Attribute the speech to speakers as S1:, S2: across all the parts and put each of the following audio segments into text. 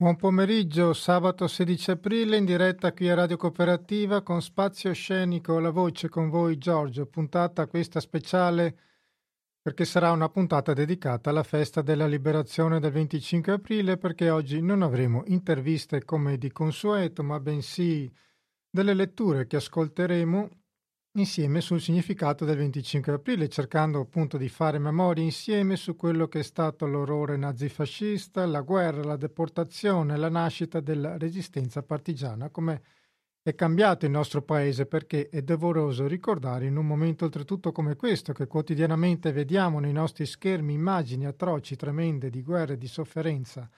S1: Buon pomeriggio, sabato 16 aprile in diretta qui a Radio Cooperativa con spazio scenico La Voce con voi Giorgio, puntata questa speciale perché sarà una puntata dedicata alla festa della liberazione del 25 aprile perché oggi non avremo interviste come di consueto ma bensì delle letture che ascolteremo insieme sul significato del 25 aprile, cercando appunto di fare memoria insieme su quello che è stato l'orrore nazifascista, la guerra, la deportazione, la nascita della resistenza partigiana, come è cambiato il nostro paese perché è doveroso ricordare in un momento oltretutto come questo, che quotidianamente vediamo nei nostri schermi immagini atroci, tremende di guerra e di sofferenza,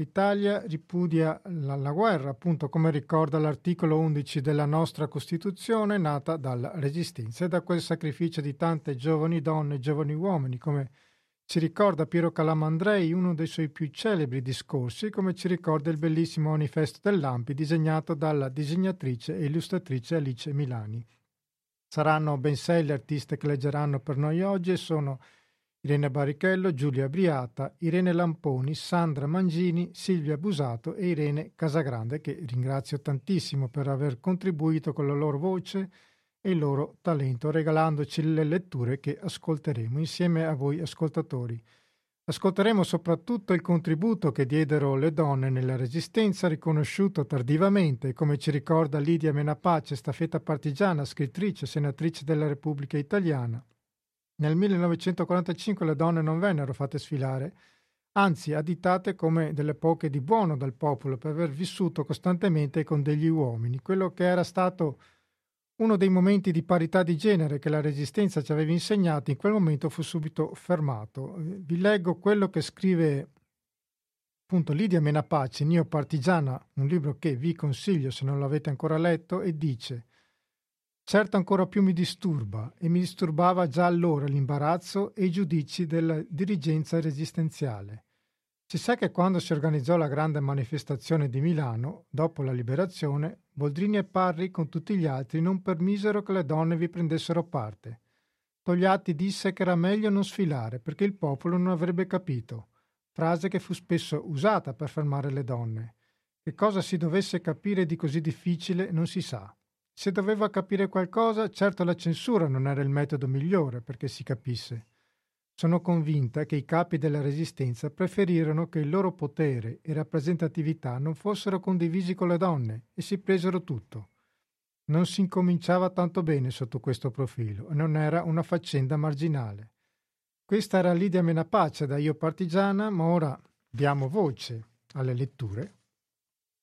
S1: L'Italia ripudia la, la, guerra, appunto come ricorda l'articolo 11 della nostra Costituzione, nata dalla Resistenza e da quel sacrificio di tante giovani donne e giovani uomini, come ci ricorda Piero Calamandrei, uno dei suoi più celebri discorsi, come ci ricorda il bellissimo manifesto dell'Ampi disegnato dalla disegnatrice e illustratrice Alice Milani. Saranno ben sei le artiste che leggeranno per noi oggi e sono Irene Barrichello, Giulia Briata, Irene Lamponi, Sandra Mangini, Silvia Busato e Irene Casagrande, che ringrazio tantissimo per aver contribuito con la loro voce e il loro talento, regalandoci le letture che ascolteremo insieme a voi ascoltatori. Ascolteremo soprattutto il contributo che diedero le donne nella Resistenza, riconosciuto tardivamente, come ci ricorda Lidia Menapace, staffetta partigiana, scrittrice, senatrice della Repubblica Italiana. Nel 1945 le donne non vennero fatte sfilare, anzi additate come delle poche di buono dal popolo per aver vissuto costantemente con degli uomini, quello che era stato uno dei momenti di parità di genere che la Resistenza ci aveva insegnato in quel momento fu subito fermato. Vi leggo quello che scrive appunto Lidia Menapace, Neo Partigiana, un libro che vi consiglio se non l'avete ancora letto, e dice Certo ancora più mi disturba, e mi disturbava già allora l'imbarazzo e i giudizi della dirigenza resistenziale. Si sa che quando si organizzò la grande manifestazione di Milano, dopo la liberazione, Boldrini e Parri con tutti gli altri non permisero che le donne vi prendessero parte. Togliatti disse che era meglio non sfilare perché il popolo non avrebbe capito, frase che fu spesso usata per fermare le donne. Che cosa si dovesse capire di così difficile non si sa. Se doveva capire qualcosa, certo la censura non era il metodo migliore perché si capisse. Sono convinta che i capi della Resistenza preferirono che il loro potere e rappresentatività non fossero condivisi con le donne e si presero tutto. Non si incominciava tanto bene sotto questo profilo non era una faccenda marginale. Questa era Lidia Menapace da Io Partigiana, ma ora diamo voce alle letture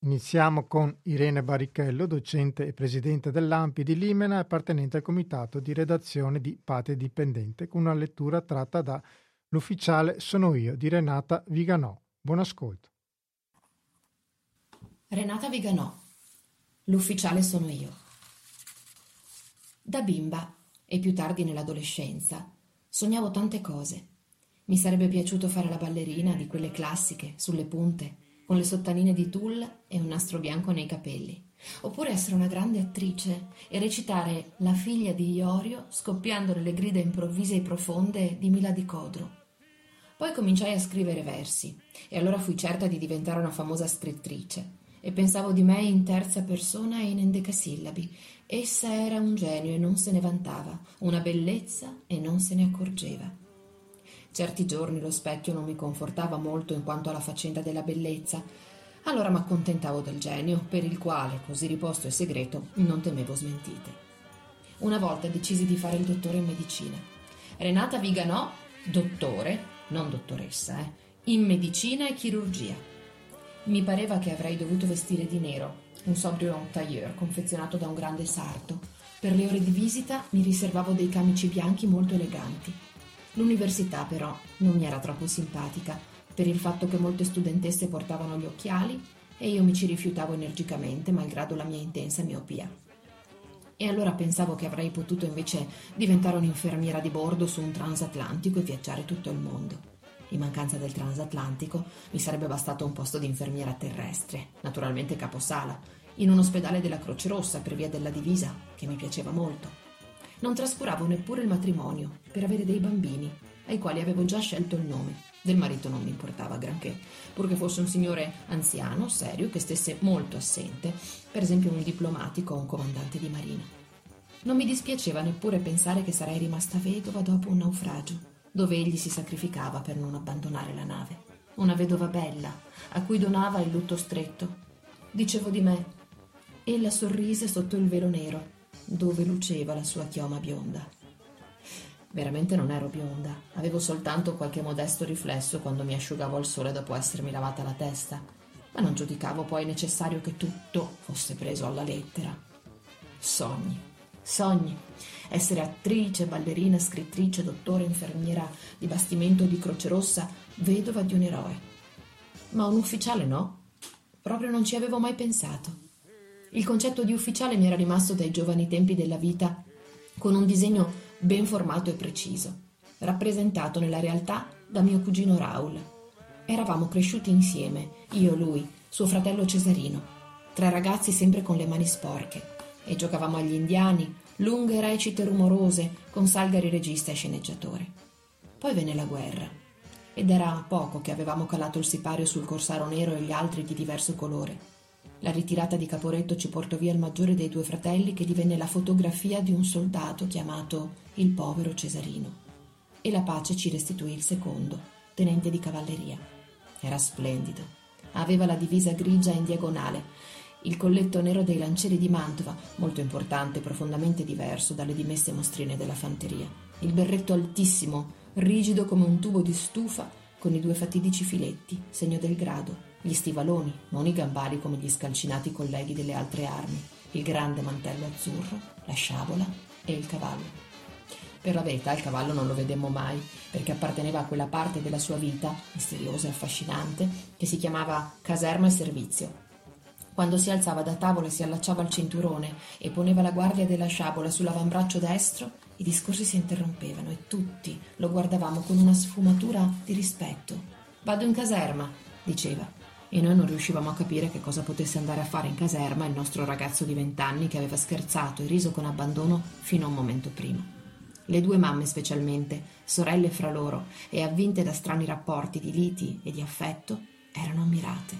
S1: Iniziamo con Irene Barrichello, docente e presidente dell'AMPI di Limena e appartenente al comitato di redazione di Pate Dipendente, con una lettura tratta da L'ufficiale sono io di Renata Viganò. Buon ascolto.
S2: Renata Viganò. L'ufficiale sono io. Da bimba e più tardi nell'adolescenza sognavo tante cose. Mi sarebbe piaciuto fare la ballerina di quelle classiche, sulle punte, con le sottanine di tulle e un nastro bianco nei capelli. Oppure essere una grande attrice e recitare la figlia di Iorio scoppiando nelle grida improvvise e profonde di Mila di Codro. Poi cominciai a scrivere versi e allora fui certa di diventare una famosa scrittrice e pensavo di me in terza persona e in endecasillabi. Essa era un genio e non se ne vantava, una bellezza e non se ne accorgeva. Certi giorni lo specchio non mi confortava molto in quanto alla faccenda della bellezza. Allora m'accontentavo del genio, per il quale, così riposto e segreto, non temevo smentite. Una volta decisi di fare il dottore in medicina. Renata Viganò, dottore, non dottoressa, eh, in medicina e chirurgia. Mi pareva che avrei dovuto vestire di nero, un sobrio tailleur confezionato da un grande sarto. Per le ore di visita mi riservavo dei camici bianchi molto eleganti L'università però non mi era troppo simpatica per il fatto che molte studentesse portavano gli occhiali e io mi ci rifiutavo energicamente malgrado la mia intensa miopia. E allora pensavo che avrei potuto invece diventare un'infermiera di bordo su un transatlantico e viaggiare tutto il mondo. In mancanza del transatlantico mi sarebbe bastato un posto di infermiera terrestre, naturalmente caposala, in un ospedale della Croce Rossa per via della divisa, che mi piaceva molto. Non trascuravo neppure il matrimonio per avere dei bambini, ai quali avevo già scelto il nome. Del marito non mi importava granché, purché fosse un signore anziano, serio, che stesse molto assente, per esempio un diplomatico o un comandante di marina. Non mi dispiaceva neppure pensare che sarei rimasta vedova dopo un naufragio, dove egli si sacrificava per non abbandonare la nave. Una vedova bella, a cui donava il lutto stretto. Dicevo di me, ella sorrise sotto il velo nero, dove luceva la sua chioma bionda. Veramente non ero bionda, avevo soltanto qualche modesto riflesso quando mi asciugavo al sole dopo essermi lavata la testa, ma non giudicavo poi necessario che tutto fosse preso alla lettera. Sogni, sogni, essere attrice, ballerina, scrittrice, dottore, infermiera di bastimento di Croce Rossa, vedova di un eroe. Ma un ufficiale no? Proprio non ci avevo mai pensato. Il concetto di ufficiale mi era rimasto dai giovani tempi della vita con un disegno ben formato e preciso, rappresentato nella realtà da mio cugino Raul. Eravamo cresciuti insieme, io, lui, suo fratello Cesarino, tre ragazzi sempre con le mani sporche, e giocavamo agli indiani, lunghe recite rumorose, con Salgari regista e sceneggiatore. Poi venne la guerra, ed era poco che avevamo calato il sipario sul corsaro nero e gli altri di diverso colore la ritirata di Caporetto ci portò via il maggiore dei due fratelli che divenne la fotografia di un soldato chiamato il povero Cesarino. E la pace ci restituì il secondo, tenente di cavalleria. Era splendido. Aveva la divisa grigia in diagonale, il colletto nero dei lancieri di Mantova, molto importante e profondamente diverso dalle dimesse mostrine della fanteria, il berretto altissimo, rigido come un tubo di stufa, con i due fatidici filetti, segno del grado, gli stivaloni, non i gambari come gli scalcinati colleghi delle altre armi, il grande mantello azzurro, la sciabola e il cavallo. Per la verità il cavallo non lo vedemmo mai, perché apparteneva a quella parte della sua vita, misteriosa e affascinante, che si chiamava caserma e servizio. Quando si alzava da tavola e si allacciava al cinturone e poneva la guardia della sciabola sull'avambraccio destro, i discorsi si interrompevano e tutti lo guardavamo con una sfumatura di rispetto. Vado in caserma, diceva, e noi non riuscivamo a capire che cosa potesse andare a fare in caserma il nostro ragazzo di vent'anni che aveva scherzato e riso con abbandono fino a un momento prima. Le due mamme specialmente, sorelle fra loro e avvinte da strani rapporti di liti e di affetto, erano ammirate.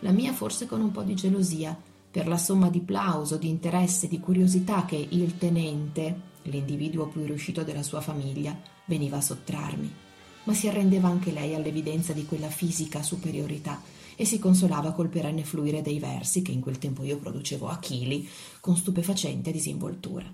S2: La mia forse con un po' di gelosia, per la somma di plauso, di interesse, di curiosità che il tenente, l'individuo più riuscito della sua famiglia, veniva a sottrarmi. Ma si arrendeva anche lei all'evidenza di quella fisica superiorità e si consolava col perenne fluire dei versi che in quel tempo io producevo a chili con stupefacente disinvoltura.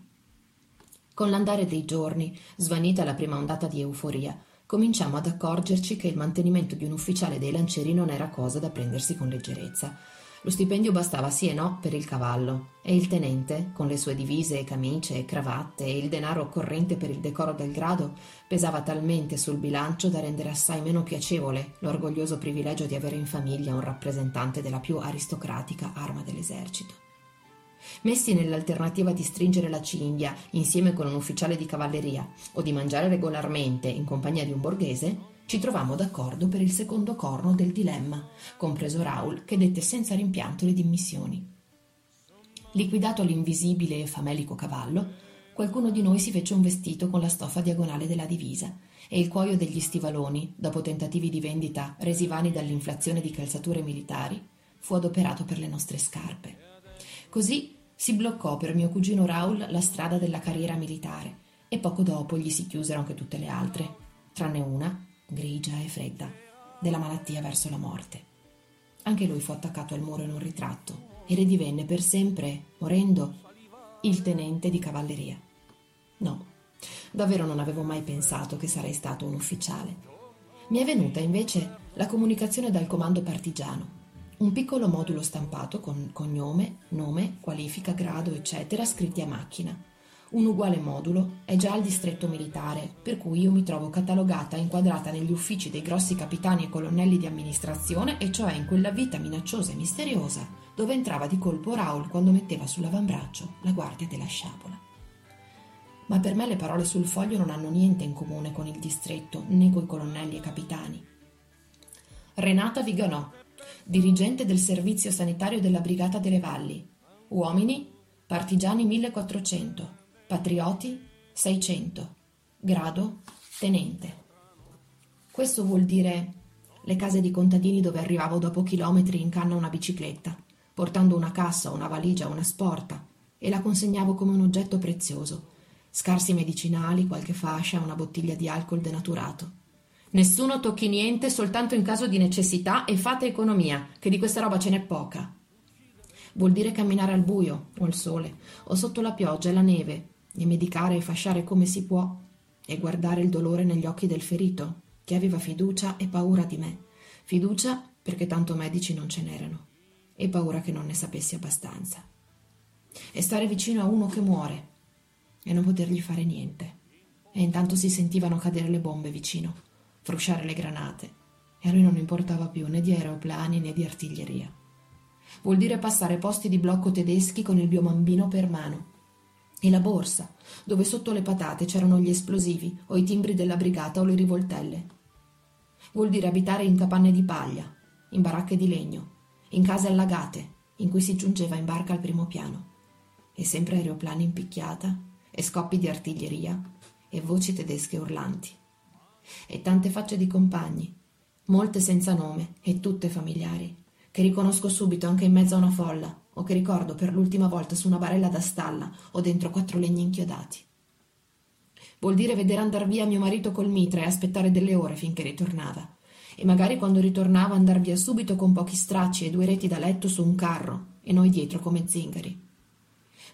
S2: Con l'andare dei giorni, svanita la prima ondata di euforia, cominciamo ad accorgerci che il mantenimento di un ufficiale dei lancieri non era cosa da prendersi con leggerezza lo stipendio bastava sì e no per il cavallo, e il tenente, con le sue divise, camicie e cravatte e il denaro occorrente per il decoro del grado, pesava talmente sul bilancio da rendere assai meno piacevole l'orgoglioso privilegio di avere in famiglia un rappresentante della più aristocratica arma dell'esercito. Messi nell'alternativa di stringere la cinghia insieme con un ufficiale di cavalleria o di mangiare regolarmente in compagnia di un borghese, ci trovammo d'accordo per il secondo corno del dilemma, compreso Raul, che dette senza rimpianto le dimissioni. Liquidato l'invisibile e famelico cavallo, qualcuno di noi si fece un vestito con la stoffa diagonale della divisa e il cuoio degli stivaloni, dopo tentativi di vendita resi vani dall'inflazione di calzature militari, fu adoperato per le nostre scarpe. Così si bloccò per mio cugino Raul la strada della carriera militare e poco dopo gli si chiusero anche tutte le altre, tranne una grigia e fredda, della malattia verso la morte. Anche lui fu attaccato al muro in un ritratto e ridivenne per sempre, morendo, il tenente di cavalleria. No, davvero non avevo mai pensato che sarei stato un ufficiale. Mi è venuta invece la comunicazione dal comando partigiano, un piccolo modulo stampato con cognome, nome, qualifica, grado, eccetera, scritti a macchina un uguale modulo è già al distretto militare, per cui io mi trovo catalogata e inquadrata negli uffici dei grossi capitani e colonnelli di amministrazione, e cioè in quella vita minacciosa e misteriosa dove entrava di colpo Raul quando metteva sull'avambraccio la guardia della sciabola. Ma per me le parole sul foglio non hanno niente in comune con il distretto né coi colonnelli e capitani. Renata Viganò, dirigente del servizio sanitario della Brigata delle Valli. Uomini, partigiani 1400. Patrioti 600. Grado tenente. Questo vuol dire le case di contadini dove arrivavo dopo chilometri in canna una bicicletta, portando una cassa, una valigia, una sporta, e la consegnavo come un oggetto prezioso. Scarsi medicinali, qualche fascia, una bottiglia di alcol denaturato. Nessuno tocchi niente soltanto in caso di necessità e fate economia, che di questa roba ce n'è poca. Vuol dire camminare al buio, o al sole, o sotto la pioggia e la neve, e medicare e fasciare come si può, e guardare il dolore negli occhi del ferito, che aveva fiducia e paura di me. Fiducia perché tanto medici non ce n'erano, e paura che non ne sapessi abbastanza. E stare vicino a uno che muore, e non potergli fare niente. E intanto si sentivano cadere le bombe vicino, frusciare le granate, e a lui non importava più né di aeroplani né di artiglieria. Vuol dire passare posti di blocco tedeschi con il biomambino per mano. E la borsa, dove sotto le patate c'erano gli esplosivi o i timbri della brigata o le rivoltelle. Vuol dire abitare in capanne di paglia, in baracche di legno, in case allagate, in cui si giungeva in barca al primo piano. E sempre aeroplani in picchiata, e scoppi di artiglieria, e voci tedesche urlanti. E tante facce di compagni, molte senza nome e tutte familiari che riconosco subito anche in mezzo a una folla, o che ricordo per l'ultima volta su una barella da stalla o dentro quattro legni inchiodati. Vuol dire vedere andar via mio marito col mitra e aspettare delle ore finché ritornava. E magari quando ritornava andar via subito con pochi stracci e due reti da letto su un carro, e noi dietro come zingari.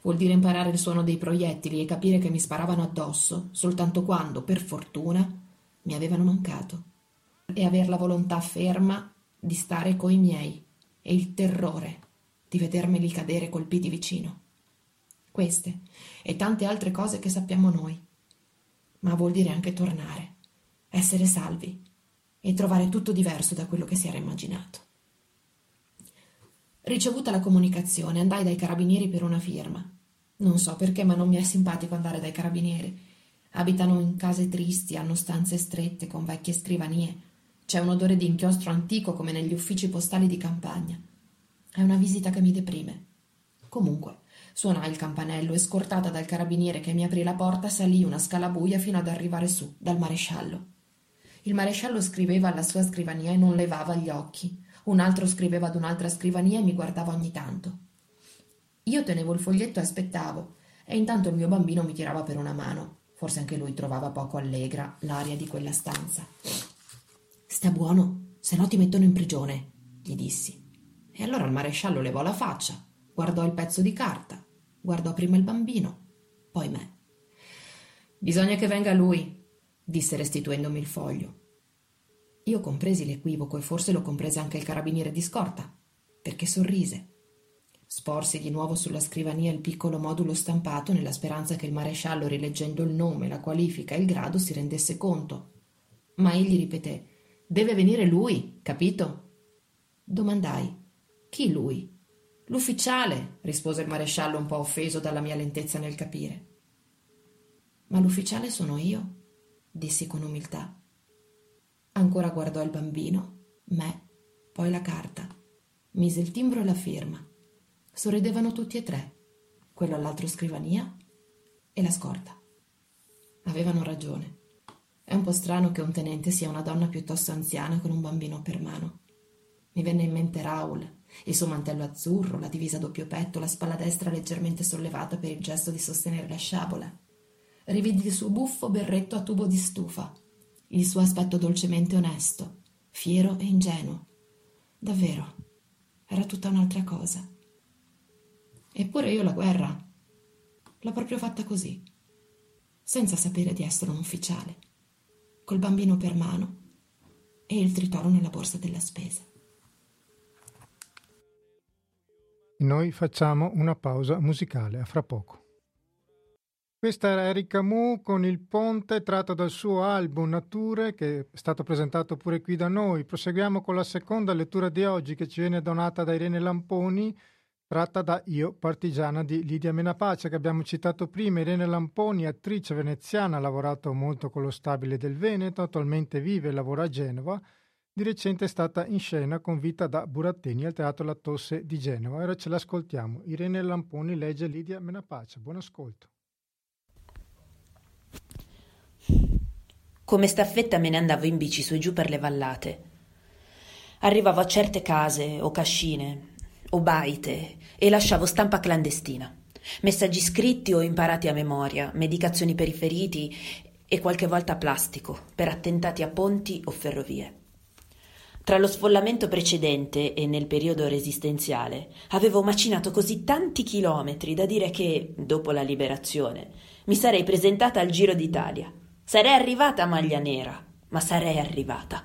S2: Vuol dire imparare il suono dei proiettili e capire che mi sparavano addosso soltanto quando, per fortuna, mi avevano mancato. E aver la volontà ferma di stare coi miei e il terrore di vedermeli cadere colpiti vicino. Queste e tante altre cose che sappiamo noi. Ma vuol dire anche tornare, essere salvi e trovare tutto diverso da quello che si era immaginato. Ricevuta la comunicazione, andai dai carabinieri per una firma. Non so perché, ma non mi è simpatico andare dai carabinieri. Abitano in case tristi, hanno stanze strette con vecchie scrivanie c'è un odore di inchiostro antico come negli uffici postali di campagna. È una visita che mi deprime. Comunque, suonai il campanello e scortata dal carabiniere che mi aprì la porta salì una scala buia fino ad arrivare su, dal maresciallo. Il maresciallo scriveva alla sua scrivania e non levava gli occhi. Un altro scriveva ad un'altra scrivania e mi guardava ogni tanto. Io tenevo il foglietto e aspettavo, e intanto il mio bambino mi tirava per una mano. Forse anche lui trovava poco allegra l'aria di quella stanza. Sta buono, se no ti mettono in prigione, gli dissi. E allora il maresciallo levò la faccia, guardò il pezzo di carta, guardò prima il bambino, poi me. Bisogna che venga lui, disse restituendomi il foglio. Io compresi l'equivoco e forse lo comprese anche il carabiniere di scorta, perché sorrise. Sporsi di nuovo sulla scrivania il piccolo modulo stampato nella speranza che il maresciallo, rileggendo il nome, la qualifica e il grado, si rendesse conto. Ma egli ripeté Deve venire lui, capito? Domandai. Chi lui? L'ufficiale, rispose il maresciallo un po' offeso dalla mia lentezza nel capire. Ma l'ufficiale sono io, dissi con umiltà. Ancora guardò il bambino, me, poi la carta. Mise il timbro e la firma. Sorridevano tutti e tre, quello all'altro scrivania e la scorta. Avevano ragione. È un po' strano che un tenente sia una donna piuttosto anziana con un bambino per mano. Mi venne in mente Raul, il suo mantello azzurro, la divisa a doppio petto, la spalla destra leggermente sollevata per il gesto di sostenere la sciabola. Rividi il suo buffo berretto a tubo di stufa, il suo aspetto dolcemente onesto, fiero e ingenuo. Davvero, era tutta un'altra cosa. Eppure io la guerra l'ho proprio fatta così, senza sapere di essere un ufficiale col bambino per mano e il tritolo nella borsa della spesa.
S1: Noi facciamo una pausa musicale, a fra poco. Questa era Eric Camus con Il Ponte tratto dal suo album Nature che è stato presentato pure qui da noi. Proseguiamo con la seconda lettura di oggi che ci viene donata da Irene Lamponi tratta da Io, partigiana di Lidia Menapace, che abbiamo citato prima. Irene Lamponi, attrice veneziana, ha lavorato molto con lo stabile del Veneto, attualmente vive e lavora a Genova. Di recente è stata in scena con Vita da Burattini al Teatro La Tosse di Genova. Ora ce l'ascoltiamo. Irene Lamponi legge Lidia Menapace. Buon ascolto.
S3: Come staffetta me ne andavo in bici su e giù per le vallate. Arrivavo a certe case o cascine o baite e lasciavo stampa clandestina. Messaggi scritti o imparati a memoria, medicazioni per i feriti e qualche volta plastico per attentati a ponti o ferrovie. Tra lo sfollamento precedente e nel periodo resistenziale avevo macinato così tanti chilometri da dire che, dopo la liberazione, mi sarei presentata al Giro d'Italia. Sarei arrivata a maglia nera, ma sarei arrivata.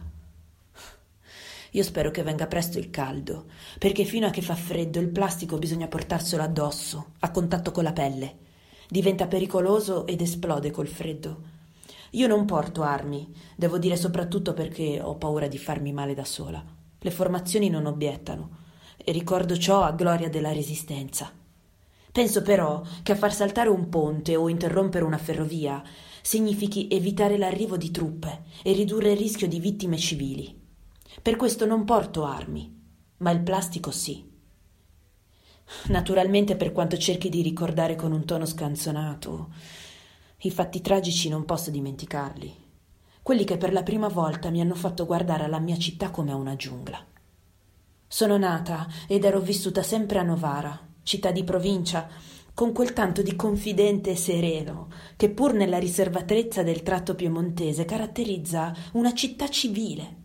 S3: Io spero che venga presto il caldo, perché fino a che fa freddo il plastico bisogna portarselo addosso, a contatto con la pelle. Diventa pericoloso ed esplode col freddo. Io non porto armi, devo dire soprattutto perché ho paura di farmi male da sola. Le formazioni non obiettano e ricordo ciò a gloria della resistenza. Penso però che a far saltare un ponte o interrompere una ferrovia significhi evitare l'arrivo di truppe e ridurre il rischio di vittime civili. Per questo non porto armi, ma il plastico sì. Naturalmente per quanto cerchi di ricordare con un tono scanzonato, i fatti tragici non posso dimenticarli, quelli che per la prima volta mi hanno fatto guardare alla mia città come a una giungla. Sono nata ed ero vissuta sempre a Novara, città di provincia, con quel tanto di confidente e sereno che pur nella riservatezza del tratto piemontese caratterizza una città civile.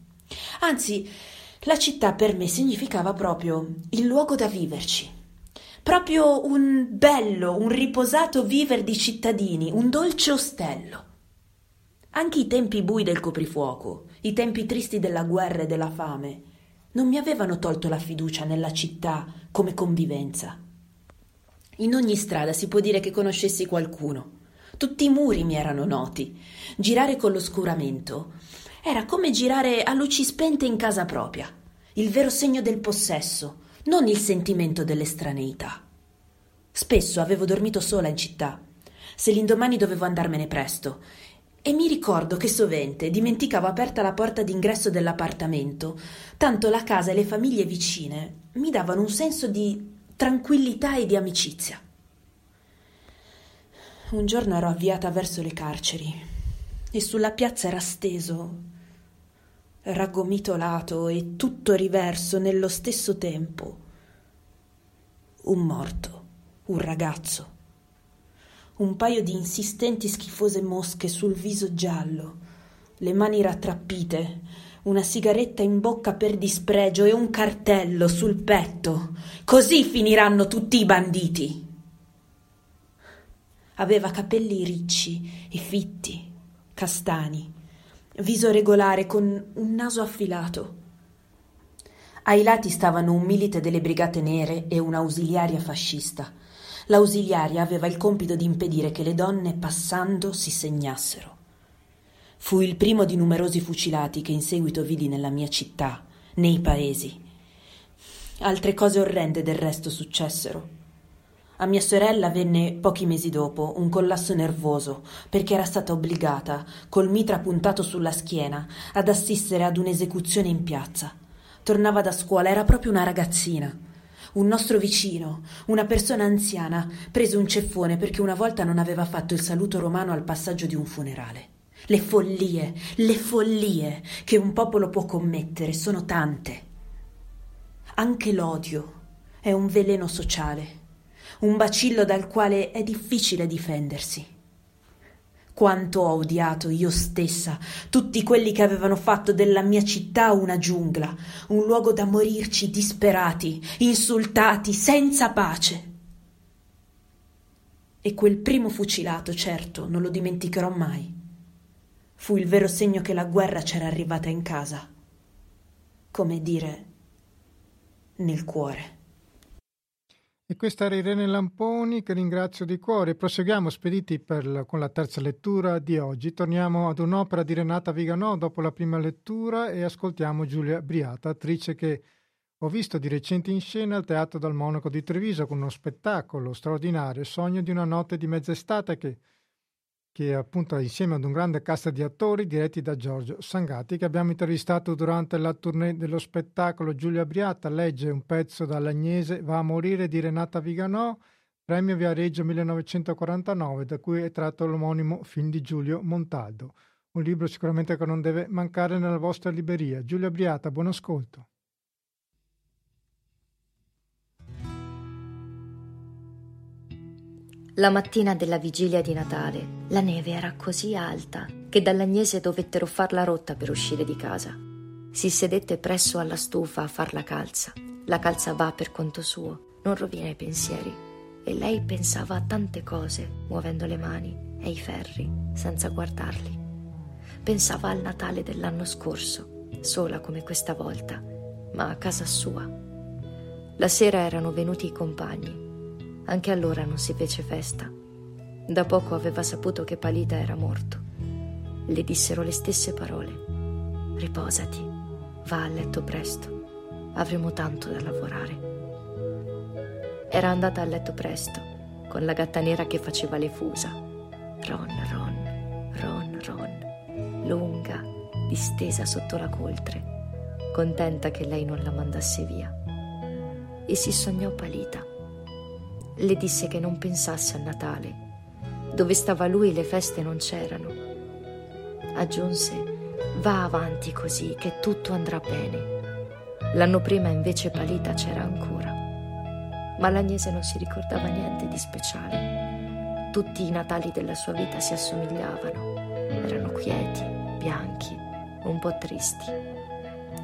S3: Anzi, la città per me significava proprio il luogo da viverci proprio un bello, un riposato viver di cittadini, un dolce ostello. Anche i tempi bui del coprifuoco, i tempi tristi della guerra e della fame, non mi avevano tolto la fiducia nella città come convivenza. In ogni strada si può dire che conoscessi qualcuno. Tutti i muri mi erano noti. Girare con l'oscuramento era come girare a luci spente in casa propria, il vero segno del possesso, non il sentimento dell'estraneità. Spesso avevo dormito sola in città, se l'indomani dovevo andarmene presto, e mi ricordo che sovente dimenticavo aperta la porta d'ingresso dell'appartamento, tanto la casa e le famiglie vicine mi davano un senso di tranquillità e di amicizia. Un giorno ero avviata verso le carceri e sulla piazza era steso raggomitolato e tutto riverso nello stesso tempo. Un morto, un ragazzo, un paio di insistenti schifose mosche sul viso giallo, le mani rattrappite, una sigaretta in bocca per dispregio e un cartello sul petto. Così finiranno tutti i banditi. Aveva capelli ricci e fitti, castani viso regolare con un naso affilato. Ai lati stavano un milite delle brigate nere e un'ausiliaria fascista. L'ausiliaria aveva il compito di impedire che le donne passando si segnassero. Fui il primo di numerosi fucilati che in seguito vidi nella mia città, nei paesi. Altre cose orrende del resto successero. A mia sorella venne pochi mesi dopo un collasso nervoso perché era stata obbligata, col mitra puntato sulla schiena, ad assistere ad un'esecuzione in piazza. Tornava da scuola, era proprio una ragazzina. Un nostro vicino, una persona anziana, prese un ceffone perché una volta non aveva fatto il saluto romano al passaggio di un funerale. Le follie, le follie che un popolo può commettere sono tante. Anche l'odio è un veleno sociale un bacillo dal quale è difficile difendersi. Quanto ho odiato io stessa tutti quelli che avevano fatto della mia città una giungla, un luogo da morirci disperati, insultati, senza pace. E quel primo fucilato, certo, non lo dimenticherò mai. Fu il vero segno che la guerra c'era arrivata in casa. Come dire, nel cuore.
S1: E questa era Irene Lamponi che ringrazio di cuore. Proseguiamo spediti per, con la terza lettura di oggi. Torniamo ad un'opera di Renata Viganò dopo la prima lettura e ascoltiamo Giulia Briata, attrice che ho visto di recente in scena al Teatro dal Monaco di Treviso con uno spettacolo straordinario, Sogno di una notte di mezz'estate che che appunto insieme ad un grande cast di attori diretti da Giorgio Sangati che abbiamo intervistato durante la tournée dello spettacolo Giulia Briata legge un pezzo dall'Agnese Va a morire di Renata Viganò premio Viareggio 1949 da cui è tratto l'omonimo film di Giulio Montaldo un libro sicuramente che non deve mancare nella vostra libreria. Giulia Briata, buon ascolto.
S4: La mattina della vigilia di Natale la neve era così alta che dall'Agnese dovettero farla rotta per uscire di casa. Si sedette presso alla stufa a far la calza. La calza va per conto suo, non rovina i pensieri. E lei pensava a tante cose, muovendo le mani e i ferri, senza guardarli. Pensava al Natale dell'anno scorso, sola come questa volta, ma a casa sua. La sera erano venuti i compagni anche allora non si fece festa. Da poco aveva saputo che Palita era morto. Le dissero le stesse parole. Riposati, va a letto presto, avremo tanto da lavorare. Era andata a letto presto, con la gatta nera che faceva le fusa. Ron, ron, ron, ron, lunga, distesa sotto la coltre, contenta che lei non la mandasse via. E si sognò Palita le disse che non pensasse a Natale. Dove stava lui le feste non c'erano. Aggiunse, va avanti così che tutto andrà bene. L'anno prima invece Palita c'era ancora. Ma l'Agnese non si ricordava niente di speciale. Tutti i Natali della sua vita si assomigliavano. Erano quieti, bianchi, un po' tristi.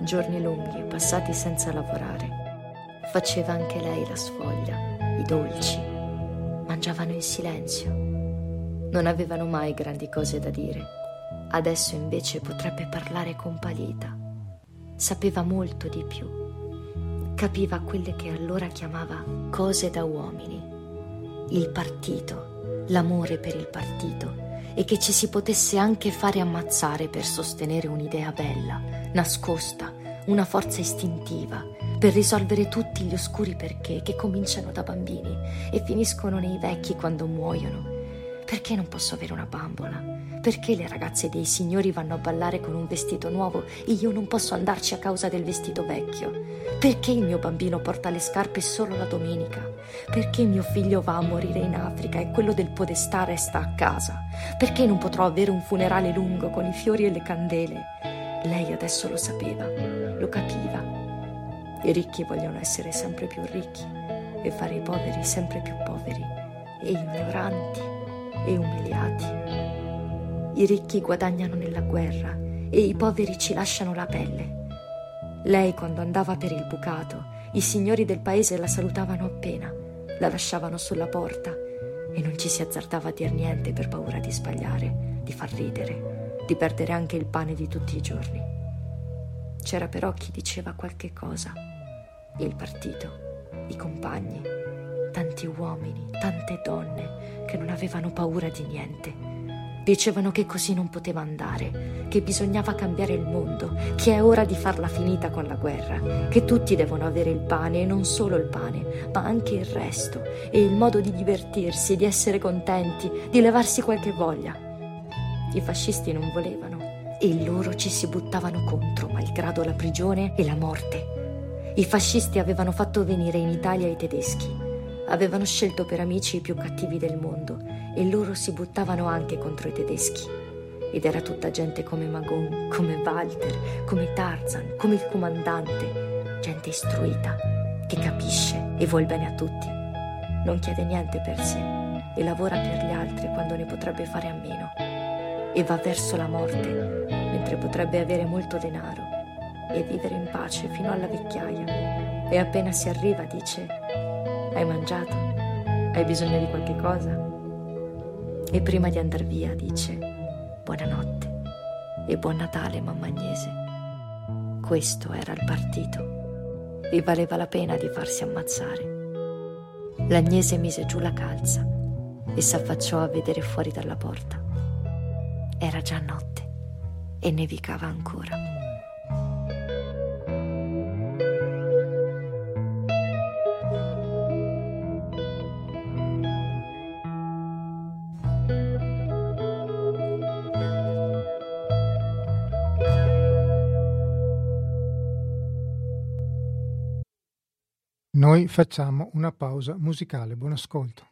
S4: Giorni lunghi, passati senza lavorare. Faceva anche lei la sfoglia i dolci, mangiavano in silenzio. Non avevano mai grandi cose da dire. Adesso invece potrebbe parlare con Palita. Sapeva molto di più. Capiva quelle che allora chiamava cose da uomini. Il partito, l'amore per il partito e che ci si potesse anche fare ammazzare per sostenere un'idea bella, nascosta, una forza istintiva, per risolvere tutti gli oscuri perché che cominciano da bambini e finiscono nei vecchi quando muoiono. Perché non posso avere una bambola? Perché le ragazze dei signori vanno a ballare con un vestito nuovo e io non posso andarci a causa del vestito vecchio? Perché il mio bambino porta le scarpe solo la domenica? Perché mio figlio va a morire in Africa e quello del podestà resta a casa? Perché non potrò avere un funerale lungo con i fiori e le candele? Lei adesso lo sapeva, lo capiva i ricchi vogliono essere sempre più ricchi e fare i poveri sempre più poveri e ignoranti e umiliati. I ricchi guadagnano nella guerra e i poveri ci lasciano la pelle. Lei quando andava per il bucato, i signori del paese la salutavano appena, la lasciavano sulla porta e non ci si azzardava a dir niente per paura di sbagliare, di far ridere, di perdere anche il pane di tutti i giorni. C'era però chi diceva qualche cosa. Il partito, i compagni, tanti uomini, tante donne che non avevano paura di niente. Dicevano che così non poteva andare, che bisognava cambiare il mondo, che è ora di farla finita con la guerra, che tutti devono avere il pane e non solo il pane, ma anche il resto e il modo di divertirsi, di essere contenti, di levarsi qualche voglia. I fascisti non volevano e loro ci si buttavano contro, malgrado la prigione e la morte. I fascisti avevano fatto venire in Italia i tedeschi, avevano scelto per amici i più cattivi del mondo e loro si buttavano anche contro i tedeschi. Ed era tutta gente come Magon, come Walter, come Tarzan, come il comandante, gente istruita, che capisce e vuol bene a tutti. Non chiede niente per sé e lavora per gli altri quando ne potrebbe fare a meno e va verso la morte, mentre potrebbe avere molto denaro e vivere in pace fino alla vecchiaia. E appena si arriva dice, hai mangiato? Hai bisogno di qualche cosa? E prima di andar via dice, buonanotte e buon Natale, mamma Agnese. Questo era il partito. Vi valeva la pena di farsi ammazzare. L'Agnese mise giù la calza e s'affacciò a vedere fuori dalla porta. Era già notte e nevicava ancora.
S1: Noi facciamo una pausa musicale. Buon ascolto.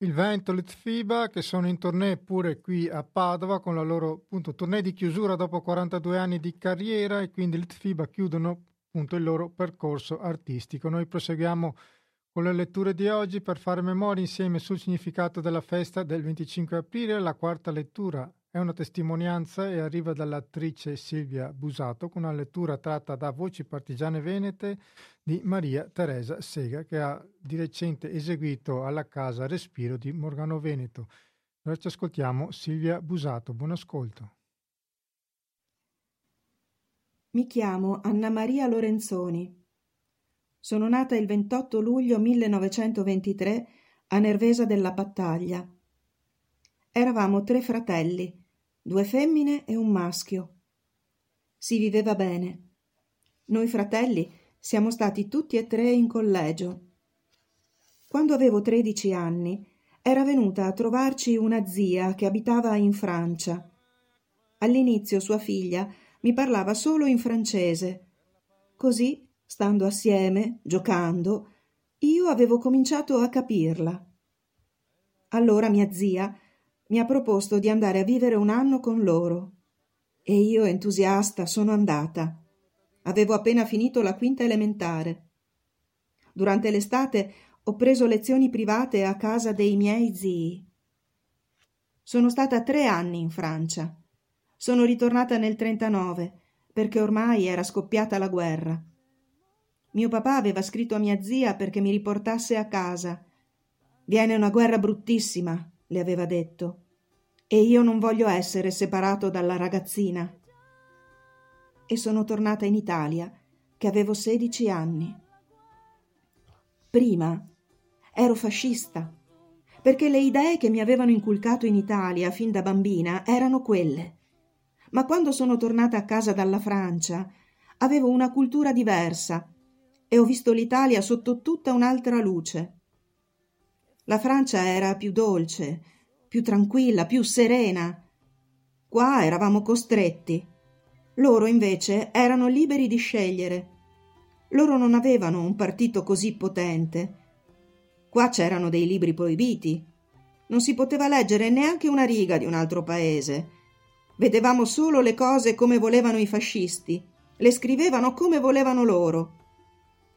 S1: il Vento, l'Itfiba che sono in tournée pure qui a Padova con la loro appunto, tournée di chiusura dopo 42 anni di carriera e quindi l'Itfiba chiudono appunto il loro percorso artistico. Noi proseguiamo con le letture di oggi per fare memoria insieme sul significato della festa del 25 aprile. La quarta lettura è una testimonianza e arriva dall'attrice Silvia Busato con una lettura tratta da Voci Partigiane Venete di Maria Teresa Sega che ha di recente eseguito alla casa Respiro di Morgano Veneto. Ora ci ascoltiamo Silvia Busato. Buon ascolto.
S5: Mi chiamo Anna Maria Lorenzoni. Sono nata il 28 luglio 1923 a Nervesa della Battaglia. Eravamo tre fratelli due femmine e un maschio. Si viveva bene. Noi fratelli siamo stati tutti e tre in collegio. Quando avevo tredici anni era venuta a trovarci una zia che abitava in Francia. All'inizio sua figlia mi parlava solo in francese. Così, stando assieme, giocando, io avevo cominciato a capirla. Allora mia zia mi ha proposto di andare a vivere un anno con loro. E io, entusiasta, sono andata. Avevo appena finito la quinta elementare. Durante l'estate ho preso lezioni private a casa dei miei zii. Sono stata tre anni in Francia. Sono ritornata nel 39 perché ormai era scoppiata la guerra. Mio papà aveva scritto a mia zia perché mi riportasse a casa. Viene una guerra bruttissima, le aveva detto, e io non voglio essere separato dalla ragazzina. E sono tornata in Italia, che avevo sedici anni. Prima ero fascista, perché le idee che mi avevano inculcato in Italia fin da bambina erano quelle. Ma quando sono tornata a casa dalla Francia, avevo una cultura diversa e ho visto l'Italia sotto tutta un'altra luce. La Francia era più dolce, più tranquilla, più serena. Qua eravamo costretti. Loro invece erano liberi di scegliere. Loro non avevano un partito così potente. Qua c'erano dei libri proibiti. Non si poteva leggere neanche una riga di un altro paese. Vedevamo solo le cose come volevano i fascisti, le scrivevano come volevano loro.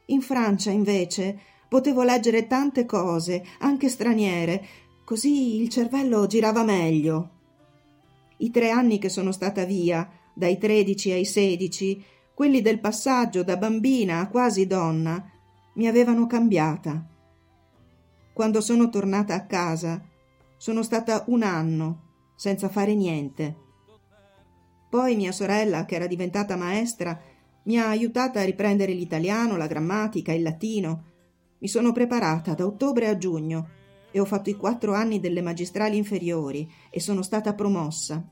S5: In Francia, invece, Potevo leggere tante cose, anche straniere, così il cervello girava meglio. I tre anni che sono stata via, dai tredici ai sedici, quelli del passaggio da bambina a quasi donna, mi avevano cambiata. Quando sono tornata a casa, sono stata un anno senza fare niente. Poi mia sorella, che era diventata maestra, mi ha aiutata a riprendere l'italiano, la grammatica, il latino, mi sono preparata da ottobre a giugno e ho fatto i quattro anni delle magistrali inferiori e sono stata promossa.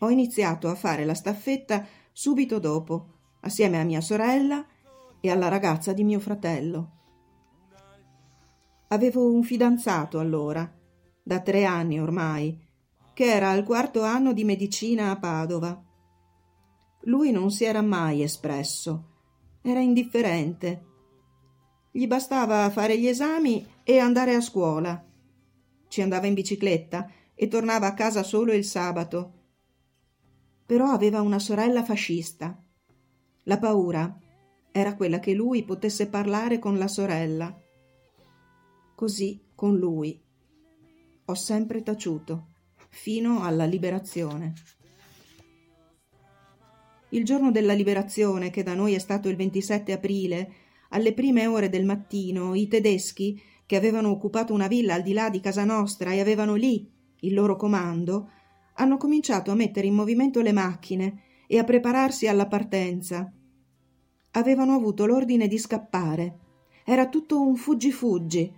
S5: Ho iniziato a fare la staffetta subito dopo, assieme a mia sorella e alla ragazza di mio fratello. Avevo un fidanzato allora, da tre anni ormai, che era al quarto anno di medicina a Padova. Lui non si era mai espresso, era indifferente gli bastava fare gli esami e andare a scuola. Ci andava in bicicletta e tornava a casa solo il sabato. Però aveva una sorella fascista. La paura era quella che lui potesse parlare con la sorella. Così con lui. Ho sempre taciuto, fino alla liberazione. Il giorno della liberazione, che da noi è stato il 27 aprile, alle prime ore del mattino i tedeschi, che avevano occupato una villa al di là di casa nostra e avevano lì il loro comando, hanno cominciato a mettere in movimento le macchine e a prepararsi alla partenza. Avevano avuto l'ordine di scappare. Era tutto un fuggi-fuggi.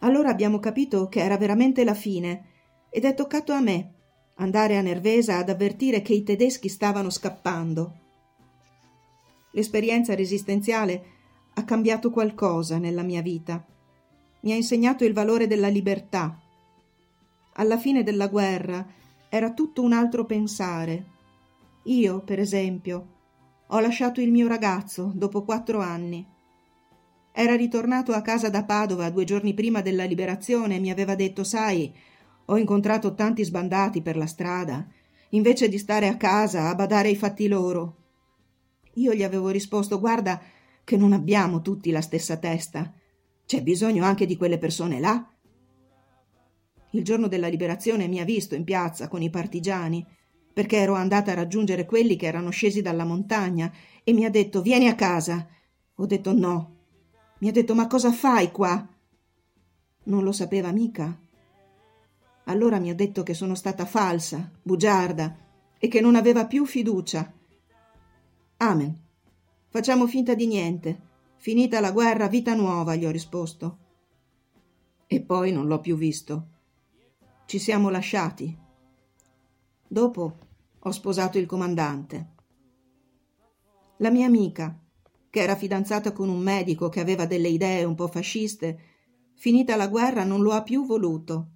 S5: Allora abbiamo capito che era veramente la fine ed è toccato a me andare a Nervesa ad avvertire che i tedeschi stavano scappando. L'esperienza resistenziale ha cambiato qualcosa nella mia vita. Mi ha insegnato il valore della libertà. Alla fine della guerra era tutto un altro pensare. Io, per esempio, ho lasciato il mio ragazzo dopo quattro anni. Era ritornato a casa da Padova due giorni prima della liberazione e mi aveva detto Sai, ho incontrato tanti sbandati per la strada, invece di stare a casa a badare ai fatti loro. Io gli avevo risposto Guarda che non abbiamo tutti la stessa testa. C'è bisogno anche di quelle persone là. Il giorno della liberazione mi ha visto in piazza con i partigiani, perché ero andata a raggiungere quelli che erano scesi dalla montagna, e mi ha detto Vieni a casa. Ho detto no. Mi ha detto Ma cosa fai qua? Non lo sapeva mica. Allora mi ha detto che sono stata falsa, bugiarda e che non aveva più fiducia. Amen. Facciamo finta di niente. Finita la guerra, vita nuova, gli ho risposto. E poi non l'ho più visto. Ci siamo lasciati. Dopo ho sposato il comandante. La mia amica, che era fidanzata con un medico che aveva delle idee un po' fasciste, finita la guerra non lo ha più voluto.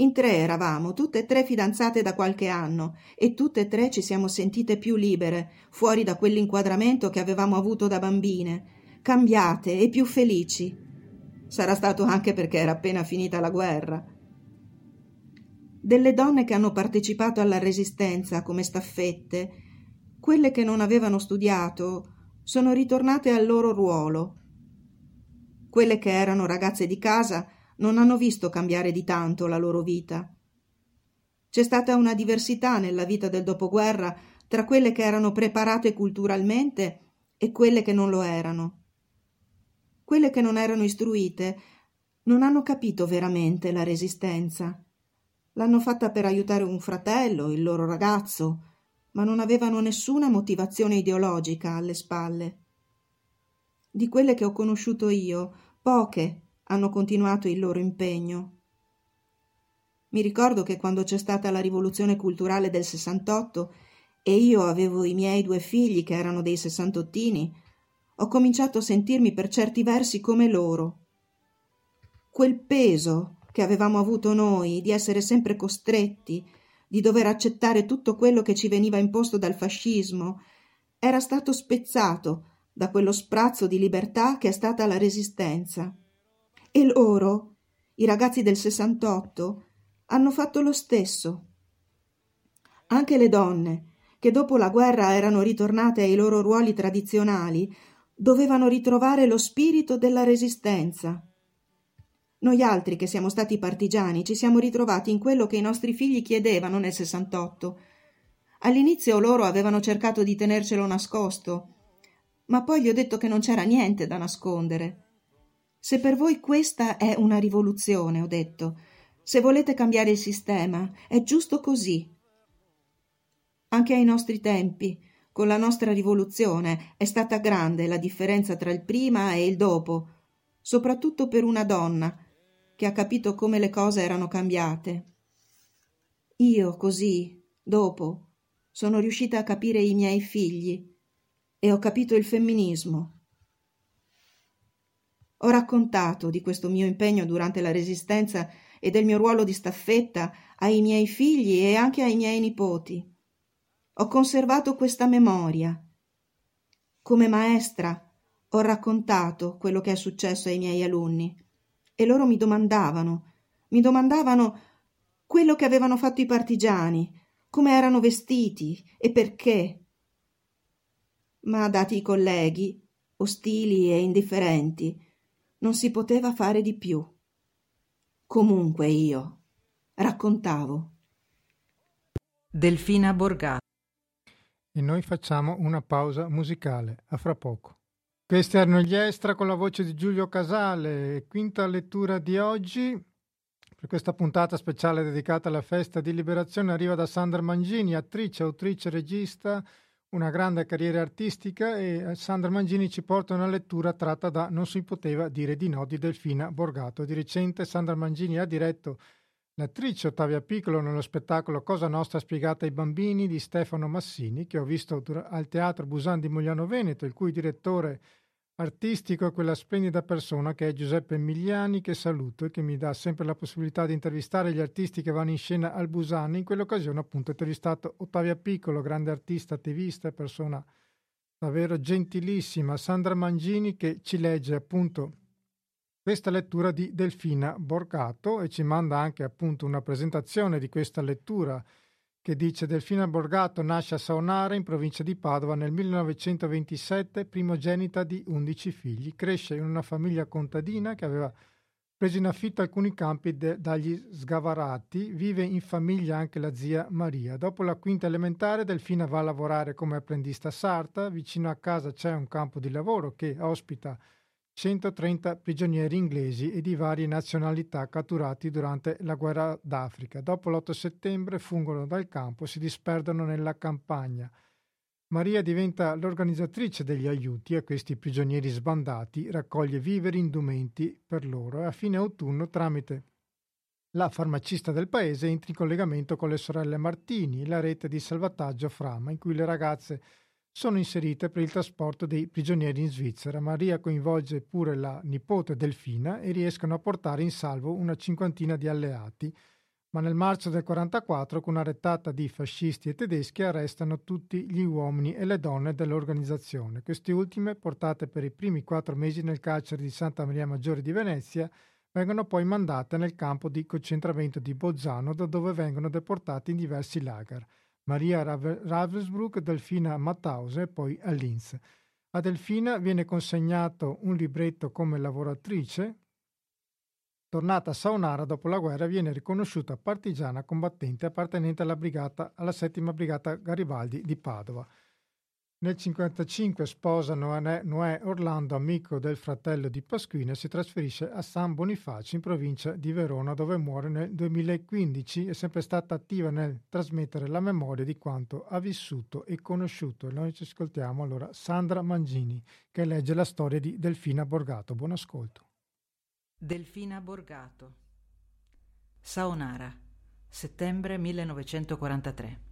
S5: In tre eravamo, tutte e tre fidanzate da qualche anno, e tutte e tre ci siamo sentite più libere, fuori da quell'inquadramento che avevamo avuto da bambine, cambiate e più felici. Sarà stato anche perché era appena finita la guerra. Delle donne che hanno partecipato alla resistenza come staffette, quelle che non avevano studiato, sono ritornate al loro ruolo. Quelle che erano ragazze di casa non hanno visto cambiare di tanto la loro vita. C'è stata una diversità nella vita del dopoguerra tra quelle che erano preparate culturalmente e quelle che non lo erano. Quelle che non erano istruite non hanno capito veramente la resistenza. L'hanno fatta per aiutare un fratello, il loro ragazzo, ma non avevano nessuna motivazione ideologica alle spalle. Di quelle che ho conosciuto io, poche hanno continuato il loro impegno. Mi ricordo che quando c'è stata la rivoluzione culturale del 68 e io avevo i miei due figli che erano dei sessantottini, ho cominciato a sentirmi per certi versi come loro. Quel peso che avevamo avuto noi di essere sempre costretti, di dover accettare tutto quello che ci veniva imposto dal fascismo, era stato spezzato da quello sprazzo di libertà che è stata la resistenza. E loro, i ragazzi del 68, hanno fatto lo stesso. Anche le donne, che dopo la guerra erano ritornate ai loro ruoli tradizionali, dovevano ritrovare lo spirito della resistenza. Noi altri che siamo stati partigiani ci siamo ritrovati in quello che i nostri figli chiedevano nel 68. All'inizio loro avevano cercato di tenercelo nascosto, ma poi gli ho detto che non c'era niente da nascondere. Se per voi questa è una rivoluzione, ho detto, se volete cambiare il sistema, è giusto così. Anche ai nostri tempi, con la nostra rivoluzione, è stata grande la differenza tra il prima e il dopo, soprattutto per una donna che ha capito come le cose erano cambiate. Io, così, dopo, sono riuscita a capire i miei figli e ho capito il femminismo. Ho raccontato di questo mio impegno durante la Resistenza e del mio ruolo di staffetta ai miei figli e anche ai miei nipoti. Ho conservato questa memoria. Come maestra ho raccontato quello che è successo ai miei alunni e loro mi domandavano, mi domandavano quello che avevano fatto i partigiani, come erano vestiti e perché. Ma dati i colleghi, ostili e indifferenti, non si poteva fare di più. Comunque io raccontavo.
S6: Delfina Borgato.
S1: E noi facciamo una pausa musicale. A fra poco. Questi erano gli extra con la voce di Giulio Casale. Quinta lettura di oggi. Per questa puntata speciale dedicata alla festa di liberazione arriva da Sandra Mangini, attrice, autrice, regista una grande carriera artistica e Sandra Mangini ci porta una lettura tratta da Non si poteva dire di no di Delfina Borgato. Di recente Sandra Mangini ha diretto l'attrice Ottavia Piccolo nello spettacolo Cosa Nostra spiegata ai bambini di Stefano Massini che ho visto al Teatro Busan di Mogliano Veneto, il cui direttore artistico è quella splendida persona che è Giuseppe Emiliani, che saluto e che mi dà sempre la possibilità di intervistare gli artisti che vanno in scena al Busan. In quell'occasione appunto ho intervistato Ottavia Piccolo, grande artista, attivista, persona davvero gentilissima Sandra Mangini che ci legge appunto questa lettura di Delfina Borgato e ci manda anche appunto una presentazione di questa lettura che dice Delfina Borgato nasce a Saonara in provincia di Padova nel 1927, primogenita di 11 figli. Cresce in una famiglia contadina che aveva preso in affitto alcuni campi de- dagli sgavarati, vive in famiglia anche la zia Maria. Dopo la quinta elementare Delfina va a lavorare come apprendista sarta, vicino a casa c'è un campo di lavoro che ospita 130 prigionieri inglesi e di varie nazionalità catturati durante la guerra d'Africa. Dopo l'8 settembre fungono dal campo e si disperdono nella campagna. Maria diventa l'organizzatrice degli aiuti a questi prigionieri sbandati, raccoglie viveri, indumenti per loro e a fine autunno, tramite la farmacista del paese, entra in collegamento con le sorelle Martini, la rete di salvataggio Frama, in cui le ragazze sono inserite per il trasporto dei prigionieri in Svizzera. Maria coinvolge pure la nipote Delfina e riescono a portare in salvo una cinquantina di alleati, ma nel marzo del 44 con una rettata di fascisti e tedeschi arrestano tutti gli uomini e le donne dell'organizzazione. Queste ultime, portate per i primi quattro mesi nel carcere di Santa Maria Maggiore di Venezia, vengono poi mandate nel campo di concentramento di Bolzano, da dove vengono deportate in diversi lager. Maria Ravensbrück, Delfina Mattause e poi a Linz. A Delfina viene consegnato un libretto come lavoratrice. Tornata a Saonara dopo la guerra viene riconosciuta partigiana combattente appartenente alla, brigata, alla settima brigata Garibaldi di Padova. Nel 1955 sposa Noè Orlando, amico del fratello di Pasquino, e si trasferisce a San Bonifacio in provincia di Verona dove muore nel 2015. È sempre stata attiva nel trasmettere la memoria di quanto ha vissuto e conosciuto. E noi ci ascoltiamo allora Sandra Mangini che legge la storia di Delfina Borgato. Buon ascolto.
S6: Delfina Borgato Saonara, settembre 1943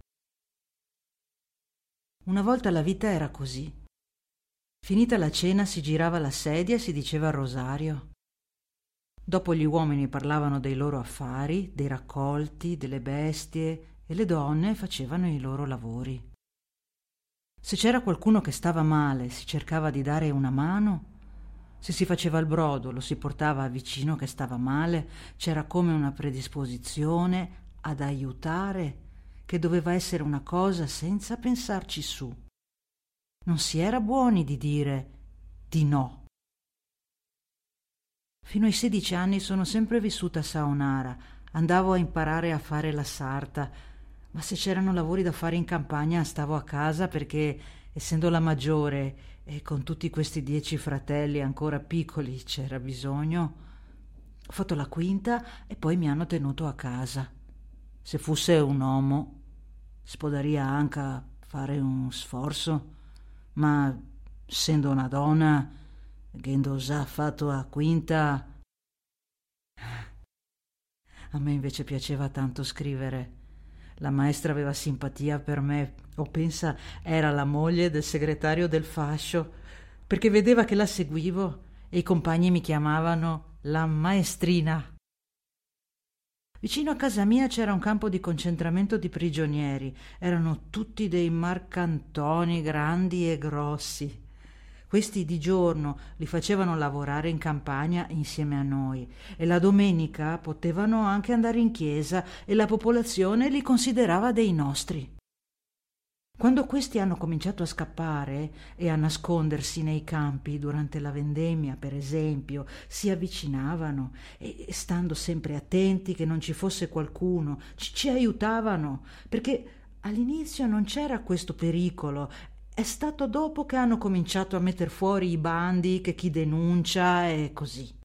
S6: una volta la vita era così. Finita la cena si girava la sedia e si diceva il rosario. Dopo gli uomini parlavano dei loro affari, dei raccolti, delle bestie e le donne facevano i loro lavori. Se c'era qualcuno che stava male, si cercava di dare una mano. Se si faceva il brodo, lo si portava vicino che stava male, c'era come una predisposizione ad aiutare che doveva essere una cosa senza pensarci su. Non si era buoni di dire di no. Fino ai sedici anni sono sempre vissuta a Saonara. Andavo a imparare a fare la sarta, ma se c'erano lavori da fare in campagna stavo a casa perché, essendo la maggiore e con tutti questi dieci fratelli ancora piccoli, c'era bisogno. Ho fatto la quinta e poi mi hanno tenuto a casa. Se fosse un uomo si potrebbe anche fare un sforzo, ma essendo una donna, che già fatto a quinta... A me invece piaceva tanto scrivere. La maestra aveva simpatia per me, o pensa era la moglie del segretario del fascio, perché vedeva che la seguivo e i compagni mi chiamavano la maestrina. Vicino a casa mia c'era un campo di concentramento di prigionieri. Erano tutti dei marcantoni grandi e grossi. Questi di giorno li facevano lavorare in campagna insieme a noi e la domenica potevano anche andare in chiesa e la popolazione li considerava dei nostri. Quando questi hanno cominciato a scappare e a nascondersi nei campi durante la vendemmia, per esempio, si avvicinavano e, stando sempre attenti che non ci fosse qualcuno, ci, ci aiutavano, perché all'inizio non c'era questo pericolo. È stato dopo che hanno cominciato a metter fuori i bandi che chi denuncia e così.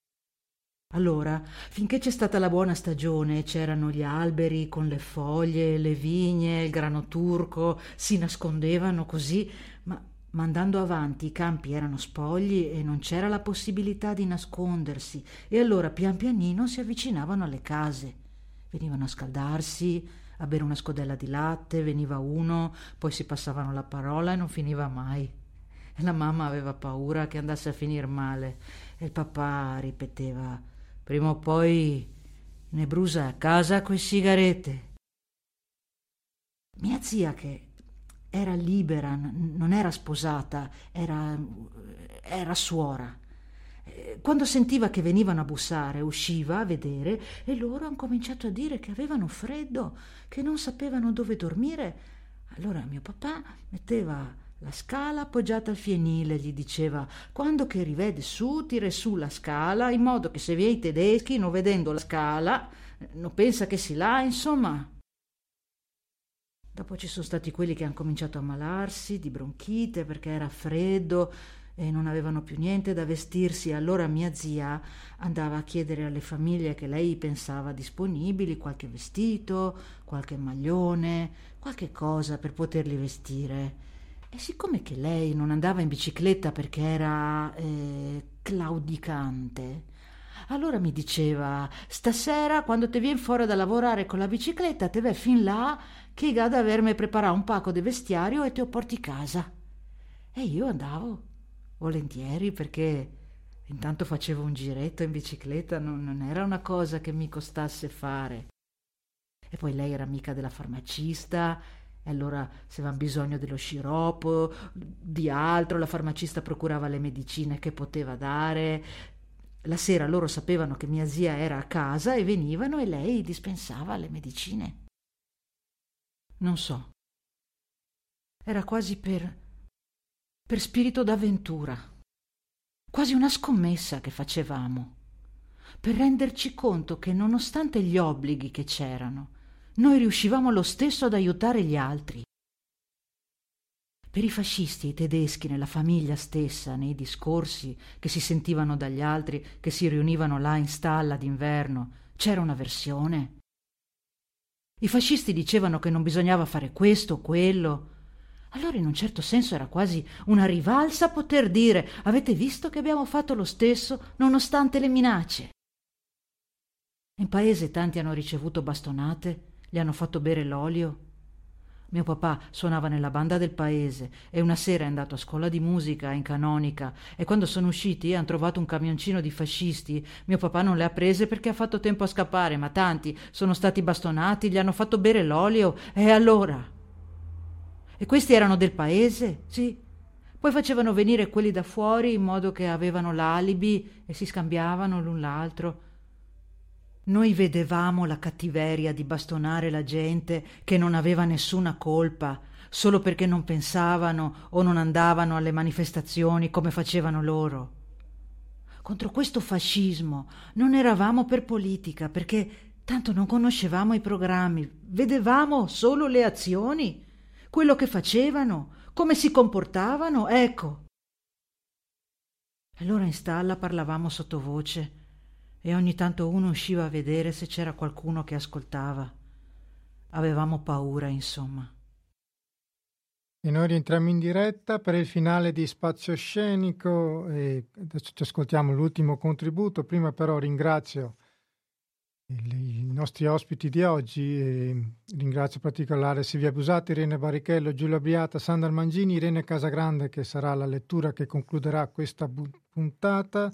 S6: Allora, finché c'è stata la buona stagione, c'erano gli alberi con le foglie, le vigne, il grano turco, si nascondevano così, ma mandando avanti i campi erano spogli e non c'era la possibilità di nascondersi, e allora pian pianino si avvicinavano alle case. Venivano a scaldarsi, a bere una scodella di latte, veniva uno, poi si passavano la parola e non finiva mai. La mamma aveva paura che andasse a finire male, e il papà ripeteva Prima o poi ne brusa a casa coi sigarette. Mia zia, che era libera, non era sposata, era, era suora. Eh, quando sentiva che venivano a bussare, usciva a vedere e loro hanno cominciato a dire che avevano freddo, che non sapevano dove dormire. Allora mio papà metteva la scala appoggiata al fienile, gli diceva quando che rivede su, tira su la scala, in modo che se vi i tedeschi, non vedendo la scala, non pensa che si là, insomma. Dopo ci sono stati quelli che hanno cominciato a ammalarsi di bronchite perché era freddo e non avevano più niente da vestirsi. Allora mia zia andava a chiedere alle famiglie che lei pensava disponibili qualche vestito, qualche maglione, qualche cosa per poterli vestire. E siccome che lei non andava in bicicletta perché era eh, claudicante, allora mi diceva, stasera quando te vieni fuori da lavorare con la bicicletta, te vai fin là che ad avermi preparato un pacco di vestiario e te lo porti casa. E io andavo, volentieri, perché intanto facevo un giretto in bicicletta, non, non era una cosa che mi costasse fare. E poi lei era amica della farmacista e allora se avevano bisogno dello sciroppo, di altro, la farmacista procurava le medicine che poteva dare. La sera loro sapevano che mia zia era a casa e venivano e lei dispensava le medicine. Non so. Era quasi per per spirito d'avventura. Quasi una scommessa che facevamo. Per renderci conto che nonostante gli obblighi che c'erano, noi riuscivamo lo stesso ad aiutare gli altri. Per i fascisti e i tedeschi nella famiglia stessa, nei discorsi che si sentivano dagli altri che si riunivano là in stalla d'inverno, c'era una versione. I fascisti dicevano che non bisognava fare questo o quello. Allora in un certo senso era quasi una rivalsa poter dire avete visto che abbiamo fatto lo stesso nonostante le minacce. In paese tanti hanno ricevuto bastonate gli hanno fatto bere l'olio. Mio papà suonava nella banda del paese e una sera è andato a scuola di musica in canonica e quando sono usciti hanno trovato un camioncino di fascisti. Mio papà non le ha prese perché ha fatto tempo a scappare, ma tanti sono stati bastonati, gli hanno fatto bere l'olio e allora. E questi erano del paese? Sì. Poi facevano venire quelli da fuori in modo che avevano l'alibi e si scambiavano l'un l'altro. Noi vedevamo la cattiveria di bastonare la gente che non aveva nessuna colpa, solo perché non pensavano o non andavano alle manifestazioni come facevano loro. Contro questo fascismo non eravamo per politica, perché tanto non conoscevamo i programmi, vedevamo solo le azioni, quello che facevano, come si comportavano, ecco. Allora in stalla parlavamo sottovoce e ogni tanto uno usciva a vedere se c'era qualcuno che ascoltava. Avevamo paura, insomma.
S1: E noi rientriamo in diretta per il finale di Spazio Scenico e adesso ci ascoltiamo l'ultimo contributo. Prima però ringrazio i nostri ospiti di oggi e ringrazio in particolare Silvia Busati, Irene Barrichello, Giulia Briata, Sandra Mangini, Irene Casagrande che sarà la lettura che concluderà questa puntata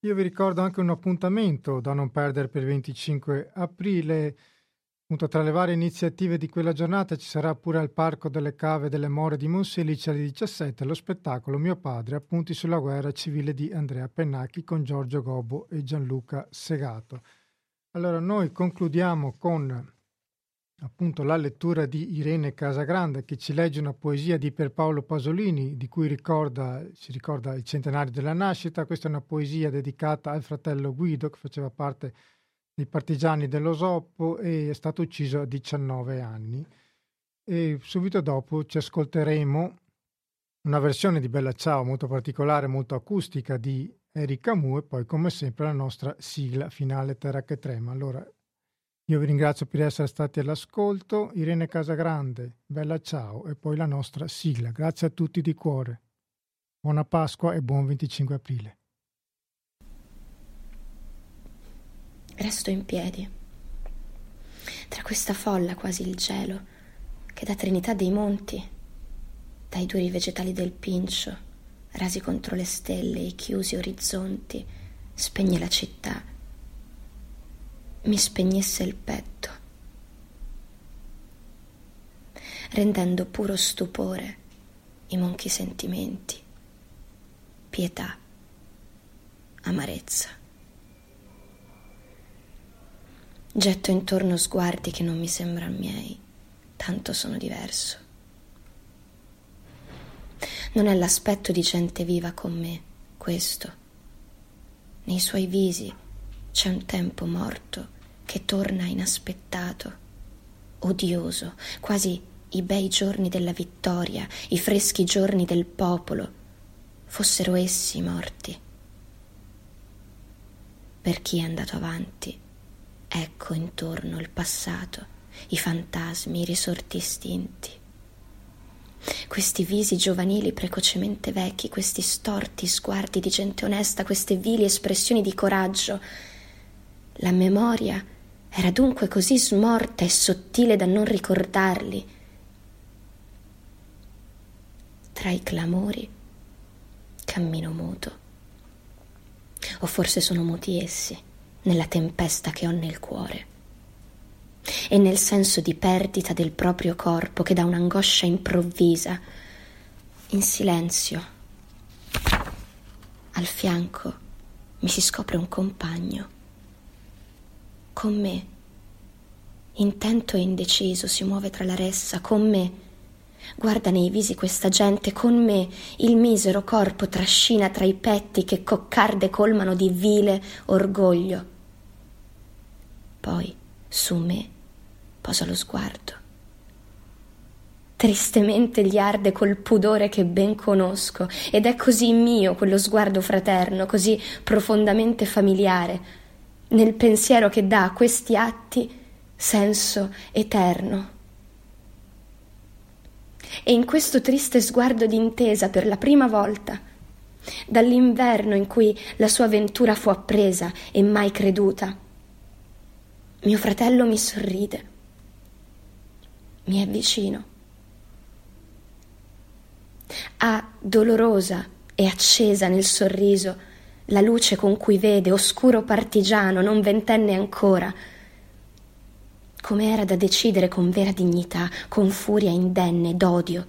S1: io vi ricordo anche un appuntamento da non perdere per il 25 aprile. Appunto, tra le varie iniziative di quella giornata ci sarà pure al Parco delle Cave delle More di Monselice alle 17 lo spettacolo Mio padre, appunti sulla guerra civile di Andrea Pennacchi con Giorgio Gobbo e Gianluca Segato. Allora noi concludiamo con appunto la lettura di Irene Casagrande che ci legge una poesia di Pierpaolo Pasolini di cui ricorda, si ricorda il centenario della nascita. Questa è una poesia dedicata al fratello Guido che faceva parte dei partigiani dell'Osoppo e è stato ucciso a 19 anni. E subito dopo ci ascolteremo una versione di Bella Ciao molto particolare, molto acustica di Eric Camus e poi come sempre la nostra sigla finale Terra che trema. Allora io vi ringrazio per essere stati all'ascolto. Irene Casagrande, bella ciao e poi la nostra sigla. Grazie a tutti di cuore. Buona Pasqua e buon 25 aprile.
S7: Resto in piedi. Tra questa folla quasi il gelo, che da Trinità dei Monti, dai duri vegetali del Pincio, rasi contro le stelle i chiusi orizzonti, spegne la città mi spegnesse il petto. rendendo puro stupore i monchi sentimenti, pietà, amarezza. Getto intorno sguardi che non mi sembrano miei, tanto sono diverso. Non è l'aspetto di gente viva con me, questo. Nei suoi visi c'è un tempo morto che torna inaspettato, odioso, quasi i bei giorni della vittoria, i freschi giorni del popolo, fossero essi morti. Per chi è andato avanti, ecco intorno il passato, i fantasmi, i risorti istinti. Questi visi giovanili precocemente vecchi, questi storti sguardi di gente onesta, queste vili espressioni di coraggio. La memoria era dunque così smorta e sottile da non ricordarli. Tra i clamori cammino muto. O forse sono muti essi, nella tempesta che ho nel cuore e nel senso di perdita del proprio corpo che dà un'angoscia improvvisa, in silenzio. Al fianco mi si scopre un compagno. Con me, intento e indeciso, si muove tra la ressa, con me. Guarda nei visi questa gente, con me il misero corpo trascina tra i petti che coccarde colmano di vile orgoglio. Poi, su me, posa lo sguardo. Tristemente gli arde col pudore che ben conosco, ed è così mio quello sguardo fraterno, così profondamente familiare, nel pensiero che dà a questi atti senso eterno. E in questo triste sguardo d'intesa per la prima volta, dall'inverno in cui la sua avventura fu appresa e mai creduta, mio fratello mi sorride mi è vicino. Ha dolorosa e accesa nel sorriso la luce con cui vede, oscuro partigiano, non ventenne ancora, come era da decidere con vera dignità, con furia indenne d'odio,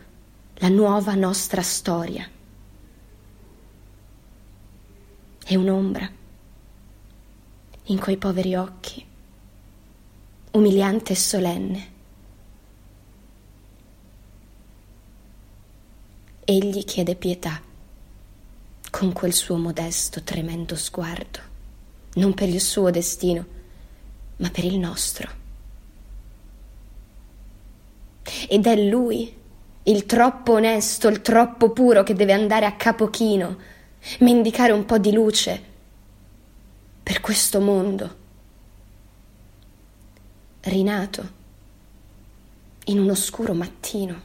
S7: la nuova nostra storia. E un'ombra in quei poveri occhi, umiliante e solenne. Egli chiede pietà con quel suo modesto, tremendo sguardo, non per il suo destino, ma per il nostro. Ed è lui, il troppo onesto, il troppo puro, che deve andare a capo chino, mendicare un po' di luce per questo mondo, rinato in un oscuro mattino.